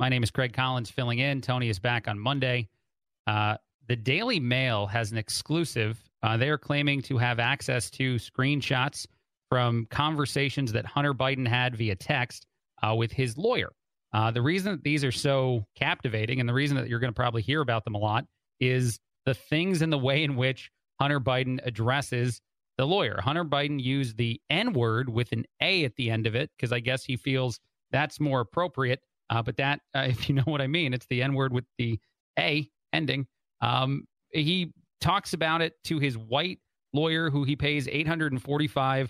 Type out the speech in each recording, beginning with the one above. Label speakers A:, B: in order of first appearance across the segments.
A: My name is Craig Collins, filling in. Tony is back on Monday. Uh, the Daily Mail has an exclusive. Uh, they are claiming to have access to screenshots from conversations that Hunter Biden had via text uh, with his lawyer. Uh, the reason that these are so captivating and the reason that you're going to probably hear about them a lot is the things and the way in which Hunter Biden addresses the lawyer. Hunter Biden used the N word with an A at the end of it because I guess he feels that's more appropriate. Uh, but that, uh, if you know what I mean, it's the N word with the A ending. Um, he talks about it to his white lawyer who he pays $845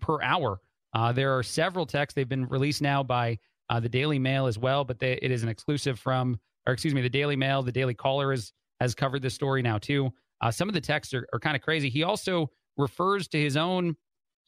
A: per hour. Uh, there are several texts. They've been released now by uh, the Daily Mail as well, but they, it is an exclusive from, or excuse me, the Daily Mail. The Daily Caller is, has covered this story now too. Uh, some of the texts are, are kind of crazy. He also refers to his own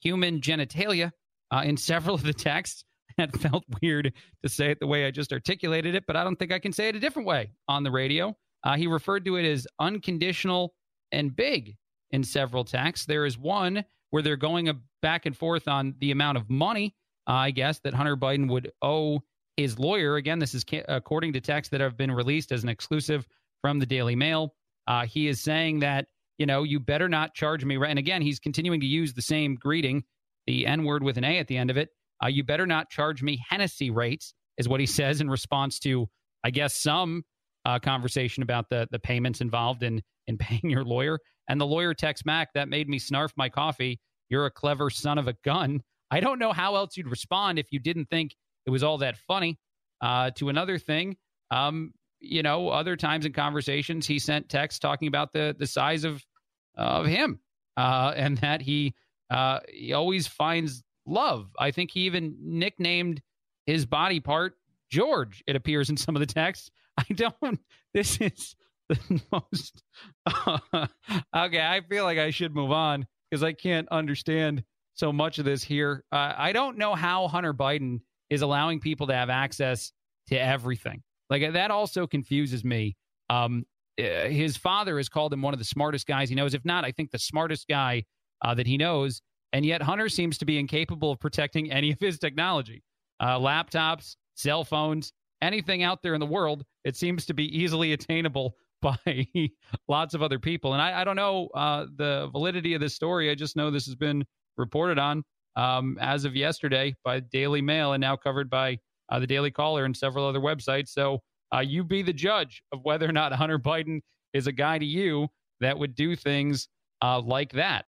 A: human genitalia uh, in several of the texts. That felt weird to say it the way I just articulated it, but I don't think I can say it a different way on the radio. Uh, he referred to it as unconditional and big in several texts. There is one where they're going back and forth on the amount of money, uh, I guess, that Hunter Biden would owe his lawyer. Again, this is ca- according to texts that have been released as an exclusive from the Daily Mail. Uh, he is saying that, you know, you better not charge me. And again, he's continuing to use the same greeting, the N word with an A at the end of it. Uh, you better not charge me Hennessy rates, is what he says in response to, I guess, some uh, conversation about the the payments involved in in paying your lawyer. And the lawyer texts Mac, that made me snarf my coffee. You're a clever son of a gun. I don't know how else you'd respond if you didn't think it was all that funny. Uh, to another thing, um, you know, other times in conversations, he sent texts talking about the the size of of him, uh, and that he uh, he always finds love. I think he even nicknamed his body part George. It appears in some of the texts. I don't. This is the most. okay, I feel like I should move on because I can't understand so much of this here. Uh, I don't know how Hunter Biden is allowing people to have access to everything. Like that also confuses me. Um, uh, his father has called him one of the smartest guys he knows. If not, I think the smartest guy uh, that he knows. And yet Hunter seems to be incapable of protecting any of his technology, uh, laptops, cell phones, anything out there in the world. It seems to be easily attainable by lots of other people. And I, I don't know uh, the validity of this story. I just know this has been reported on um, as of yesterday by Daily Mail and now covered by uh, the Daily Caller and several other websites. So uh, you be the judge of whether or not Hunter Biden is a guy to you that would do things uh, like that.